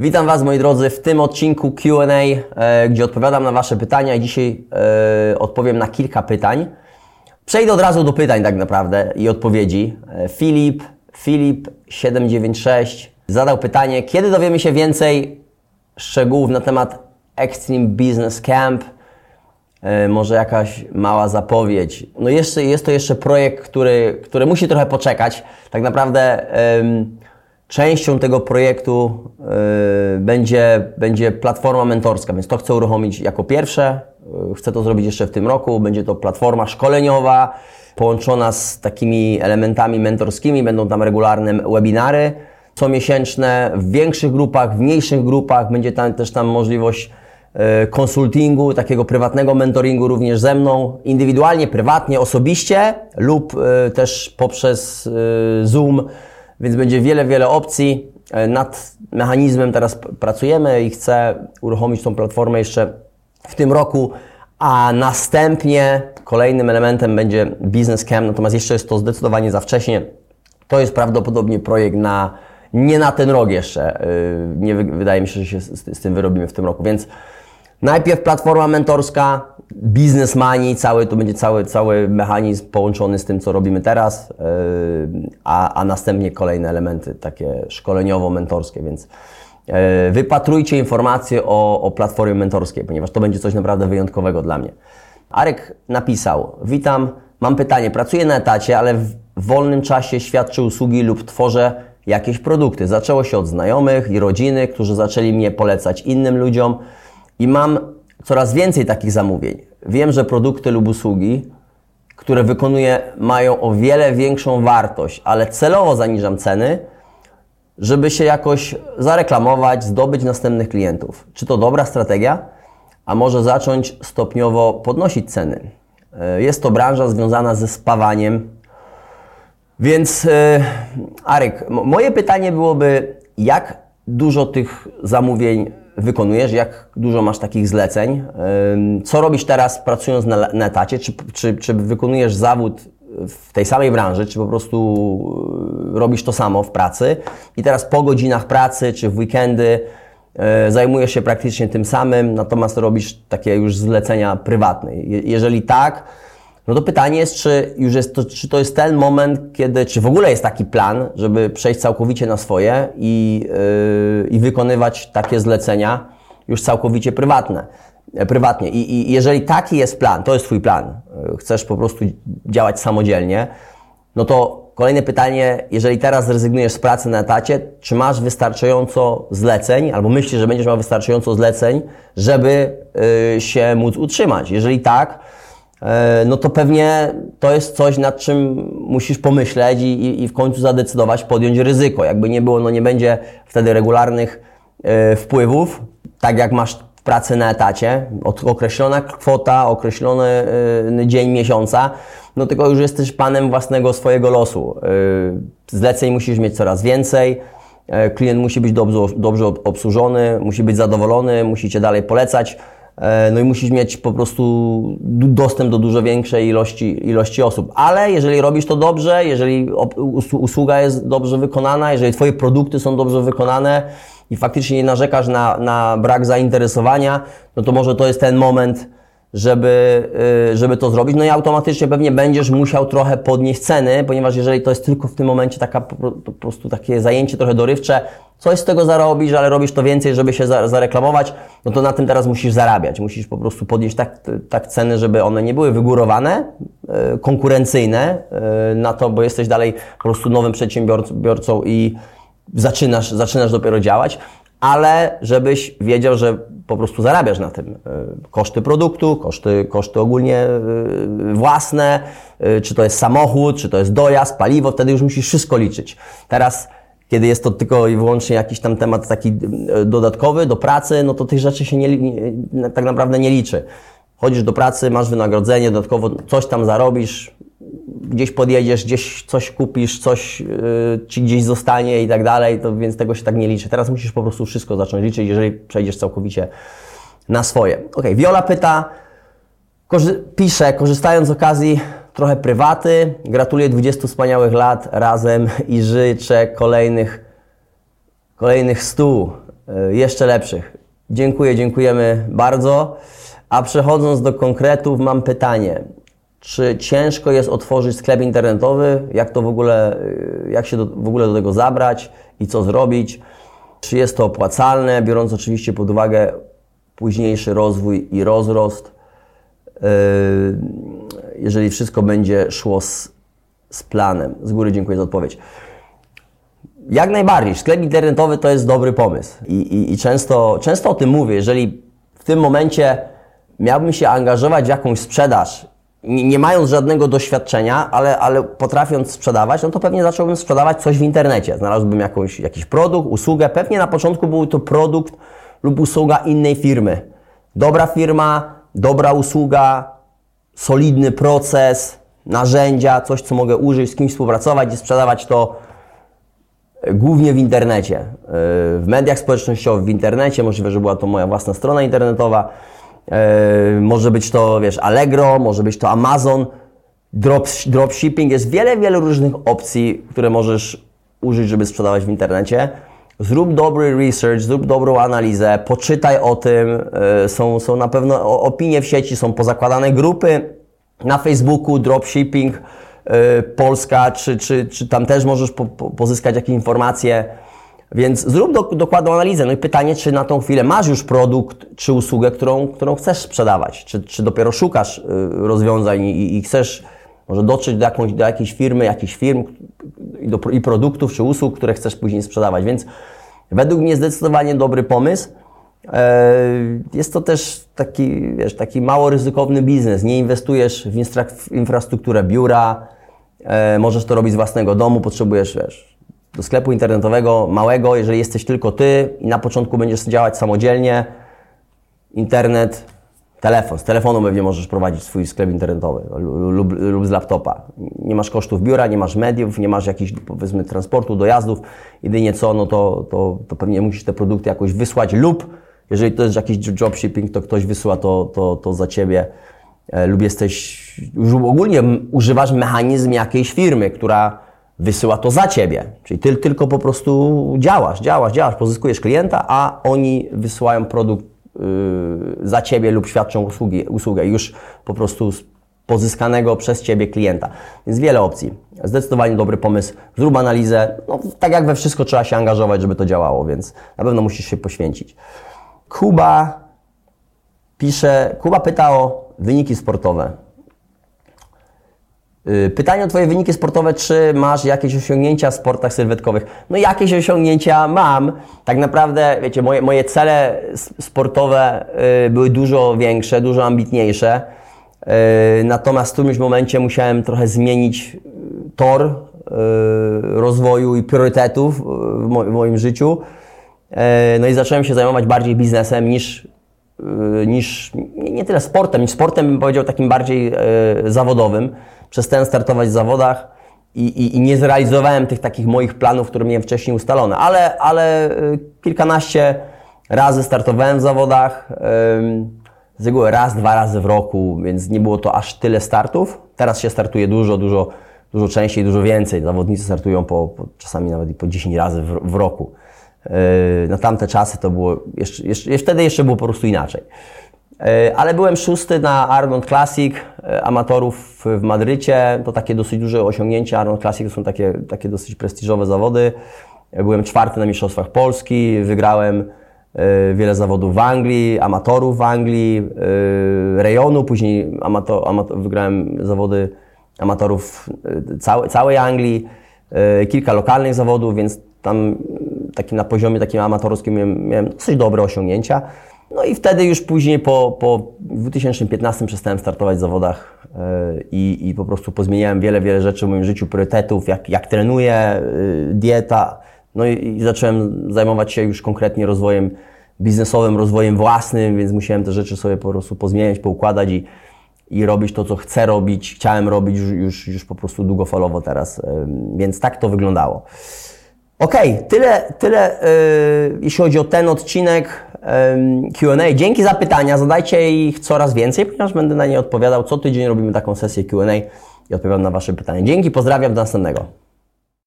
Witam Was moi drodzy w tym odcinku Q&A, e, gdzie odpowiadam na Wasze pytania i dzisiaj e, odpowiem na kilka pytań. Przejdę od razu do pytań tak naprawdę i odpowiedzi. E, Filip, Filip796 zadał pytanie, kiedy dowiemy się więcej szczegółów na temat Extreme Business Camp? Może jakaś mała zapowiedź. No jeszcze, jest to jeszcze projekt, który, który musi trochę poczekać. Tak naprawdę częścią tego projektu y, będzie, będzie platforma mentorska, więc to chcę uruchomić jako pierwsze. Y, chcę to zrobić jeszcze w tym roku. Będzie to platforma szkoleniowa połączona z takimi elementami mentorskimi. Będą tam regularne webinary comiesięczne w większych grupach, w mniejszych grupach. Będzie tam też tam możliwość y, konsultingu, takiego prywatnego mentoringu również ze mną, indywidualnie, prywatnie, osobiście lub też poprzez Zoom więc będzie wiele, wiele opcji. E, nad mechanizmem teraz pracujemy i chcę uruchomić tą platformę jeszcze w tym roku, a następnie kolejnym elementem będzie Business Camp, natomiast jeszcze jest to zdecydowanie za wcześnie. To jest prawdopodobnie projekt na nie na ten rok jeszcze. E, nie wydaje mi się, że się z, z tym wyrobimy w tym roku, więc najpierw platforma mentorska, Money, cały, to będzie cały, cały mechanizm połączony z tym, co robimy teraz, yy, a, a następnie kolejne elementy takie szkoleniowo-mentorskie, więc yy, wypatrujcie informacje o, o platformie mentorskiej, ponieważ to będzie coś naprawdę wyjątkowego dla mnie. Arek napisał, witam, mam pytanie, pracuję na etacie, ale w wolnym czasie świadczę usługi lub tworzę jakieś produkty. Zaczęło się od znajomych i rodziny, którzy zaczęli mnie polecać innym ludziom i mam coraz więcej takich zamówień. Wiem, że produkty lub usługi, które wykonuję, mają o wiele większą wartość, ale celowo zaniżam ceny, żeby się jakoś zareklamować, zdobyć następnych klientów. Czy to dobra strategia? A może zacząć stopniowo podnosić ceny? E, jest to branża związana ze spawaniem. Więc, e, Arek, moje pytanie byłoby, jak dużo tych zamówień wykonujesz, jak dużo masz takich zleceń, co robisz teraz pracując na, na etacie, czy, czy, czy wykonujesz zawód w tej samej branży, czy po prostu e, robisz to samo w pracy? I teraz po godzinach pracy, czy w weekendy e, zajmujesz się praktycznie tym samym, natomiast robisz takie już zlecenia prywatne. Jeżeli tak, no to pytanie jest, czy już jest to, czy to jest ten moment, kiedy, czy w ogóle jest taki plan, żeby przejść całkowicie na swoje i, yy, i wykonywać takie zlecenia już całkowicie prywatne, prywatnie. I, I jeżeli taki jest plan, to jest Twój plan, yy, chcesz po prostu działać samodzielnie, no to kolejne pytanie, jeżeli teraz zrezygnujesz z pracy na etacie, czy masz wystarczająco zleceń, albo myślisz, że będziesz miał wystarczająco zleceń, żeby yy, się móc utrzymać? Jeżeli tak, no to pewnie to jest coś, nad czym musisz pomyśleć i, i w końcu zadecydować, podjąć ryzyko. Jakby nie było, no nie będzie wtedy regularnych e, wpływów, tak jak masz pracę na etacie, określona kwota, określony e, dzień miesiąca, no tylko już jesteś panem własnego swojego losu. Zleceń musisz mieć coraz więcej, klient musi być dobrze, dobrze obsłużony, musi być zadowolony, musi cię dalej polecać. E, no i musisz mieć po prostu dostęp do dużo większej ilości, ilości osób. Ale jeżeli robisz to dobrze, jeżeli usługa jest dobrze wykonana, jeżeli Twoje produkty są dobrze wykonane i faktycznie nie narzekasz na, na brak zainteresowania, no to może to jest ten moment, żeby, y, żeby to zrobić. No i automatycznie pewnie będziesz musiał trochę podnieść ceny, ponieważ jeżeli to jest tylko w tym momencie taka, po prostu takie zajęcie trochę dorywcze, coś z tego zarobisz, ale robisz to więcej, żeby się zareklamować, no to na tym teraz musisz zarabiać. Musisz po prostu podnieść tak, tak ceny, żeby one nie były wygórowane, y, konkurencyjne y, na to, bo jesteś dalej po prostu nowym przedsiębiorcą i zaczynasz, zaczynasz dopiero działać, ale żebyś wiedział, że po prostu zarabiasz na tym. E, koszty produktu, koszty, koszty ogólnie e, własne, e, czy to jest samochód, czy to jest dojazd, paliwo, wtedy już musisz wszystko liczyć. Teraz, kiedy jest to tylko i wyłącznie jakiś tam temat taki dodatkowy do pracy, no to tych rzeczy się nie, nie, tak naprawdę nie liczy. Chodzisz do pracy, masz wynagrodzenie, dodatkowo coś tam zarobisz, gdzieś podjedziesz, gdzieś coś kupisz, coś yy, ci gdzieś zostanie i tak dalej, to więc tego się tak nie liczy. Teraz musisz po prostu wszystko zacząć liczyć, jeżeli przejdziesz całkowicie na swoje. Ok, Viola pyta, korzy pisze, korzystając z okazji trochę prywaty, gratuluję 20 wspaniałych lat razem i życzę kolejnych, kolejnych 100. e, jeszcze lepszych. Dziękuję, dziękujemy bardzo. A przechodząc do konkretów, mam pytanie. Czy ciężko jest otworzyć sklep internetowy? Jak to w ogóle, e, jak się do, w ogóle do tego zabrać i co zrobić? Czy jest to opłacalne, biorąc oczywiście pod uwagę późniejszy rozwój i rozrost? E, jeżeli wszystko będzie szło z, z planem. Z góry dziękuję za odpowiedź. Jak najbardziej. Sklep internetowy to jest dobry pomysł. I, i, i często, często o tym mówię. Jeżeli w tym momencie miałbym się angażować w jakąś sprzedaż, nie, nie mając żadnego doświadczenia, ale, ale potrafiąc sprzedawać, no to pewnie zacząłbym sprzedawać coś w internecie. Znalazłbym jakąś, jakiś produkt, usługę. Pewnie na początku był to produkt lub usługa innej firmy. Dobra firma, dobra usługa, solidny proces, narzędzia, coś, co mogę użyć, z kimś współpracować i sprzedawać to głównie w internecie, e, w mediach społecznościowych, w internecie, możliwe, że była to moja własna strona internetowa, e, może być to, wiesz, Allegro, może być to Amazon, drop, dropshipping, jest wiele, wiele różnych opcji, które możesz użyć, żeby sprzedawać w internecie. Zrób dobry research, zrób dobrą analizę, poczytaj o tym, e, są, są na pewno opinie w sieci, są pozakładane grupy na Facebooku, dropshipping, Y, Polska, czy, czy, czy tam też możesz po, po, pozyskać jakieś informacje. Więc zrób do, dokładną analizę. No i pytanie, czy na tą chwilę masz już produkt czy usługę, którą, którą chcesz sprzedawać, czy, czy dopiero szukasz y, rozwiązań i, i chcesz może dotrzeć do, jakąś, do jakiejś firmy, jakichś firm i, do, i produktów czy usług, które chcesz później sprzedawać. Więc według mnie zdecydowanie dobry pomysł. E, jest to też taki, wiesz, taki mało ryzykowny biznes. Nie inwestujesz w infrastrukturę biura, E, możesz to robić z własnego domu, potrzebujesz, wiesz, do sklepu internetowego małego, jeżeli jesteś tylko ty i na początku będziesz działać samodzielnie, internet, telefon. Z telefonu pewnie możesz prowadzić swój sklep internetowy lub, lub z laptopa. Nie masz kosztów biura, nie masz mediów, nie masz jakichś, powiedzmy, transportu, dojazdów. Jedynie co, no to, to, to pewnie musisz te produkty jakoś wysłać lub jeżeli to jest jakiś dropshipping, to ktoś wysyła to, to, to za ciebie E, lub jesteś, ogólnie używasz mechanizm jakiejś firmy, która wysyła to za ciebie. Czyli ty tylko po prostu działasz, działasz, działasz, pozyskujesz klienta, a oni wysyłają produkt za ciebie lub świadczą usługi, usługę już po prostu pozyskanego przez ciebie klienta. Więc wiele opcji. Zdecydowanie dobry pomysł. Zrób analizę. No, tak jak we wszystko trzeba się angażować, żeby to działało, więc na pewno musisz się poświęcić. Kuba pisze, Kuba pyta o wyniki sportowe. Y, pytanie o Twoje wyniki sportowe, czy masz jakieś osiągnięcia w sportach sylwetkowych? No jakieś osiągnięcia mam. Tak naprawdę, wiecie, moje, moje cele sportowe y, były dużo większe, dużo ambitniejsze. Y, natomiast w którymś momencie musiałem trochę zmienić tor rozwoju i priorytetów w moim życiu. No i zacząłem się zajmować bardziej biznesem niż niż nie tyle sportem, niż sportem bym powiedział takim bardziej zawodowym. Przestałem startować w zawodach i, i, i, nie zrealizowałem tych takich moich planów, które miałem wcześniej ustalone, ale, ale e, kilkanaście razy startowałem w zawodach. Z reguły raz, dwa razy w roku, więc nie było to aż tyle startów. Teraz się startuje dużo, dużo, dużo częściej, dużo więcej. Zawodnicy startują po, po czasami nawet i po 10 razy w, w roku. Na tamte czasy to było, jeszcze, jeszcze, wtedy jeszcze było po prostu inaczej. Yy, ale byłem szósty na Arnold Classic yy, amatorów w Madrycie. To takie dosyć duże osiągnięcie. Arnold Classic to są takie, takie dosyć prestiżowe zawody. Byłem czwarty na Mistrzostwach Polski. Wygrałem wiele zawodów w Anglii, amatorów w Anglii, rejonu. Później amato, amato, wygrałem zawody amatorów całej, całej Anglii. Kilka lokalnych zawodów, więc tam takim na poziomie takim amatorskim miałem, miałem dosyć dobre osiągnięcia. No i wtedy już później po, po 2015 przestałem startować w zawodach yy, i, i po prostu pozmieniałem wiele, wiele rzeczy w moim życiu, priorytetów, jak, jak trenuję, yy, dieta. No i, i, zacząłem zajmować się już konkretnie rozwojem biznesowym, rozwojem własnym, więc musiałem te rzeczy sobie po prostu pozmieniać, poukładać i, i robić to, co chcę robić, chciałem robić już, już, już po prostu długofalowo teraz. Yy, więc tak to wyglądało. Okej, okay, tyle, tyle yy, jeśli chodzi o ten odcinek yy, Q&A. Dzięki za pytania, zadajcie ich coraz więcej, ponieważ będę na nie odpowiadał. Co tydzień robimy taką sesję Q&A i odpowiadam na Wasze pytania. Dzięki, pozdrawiam, do następnego.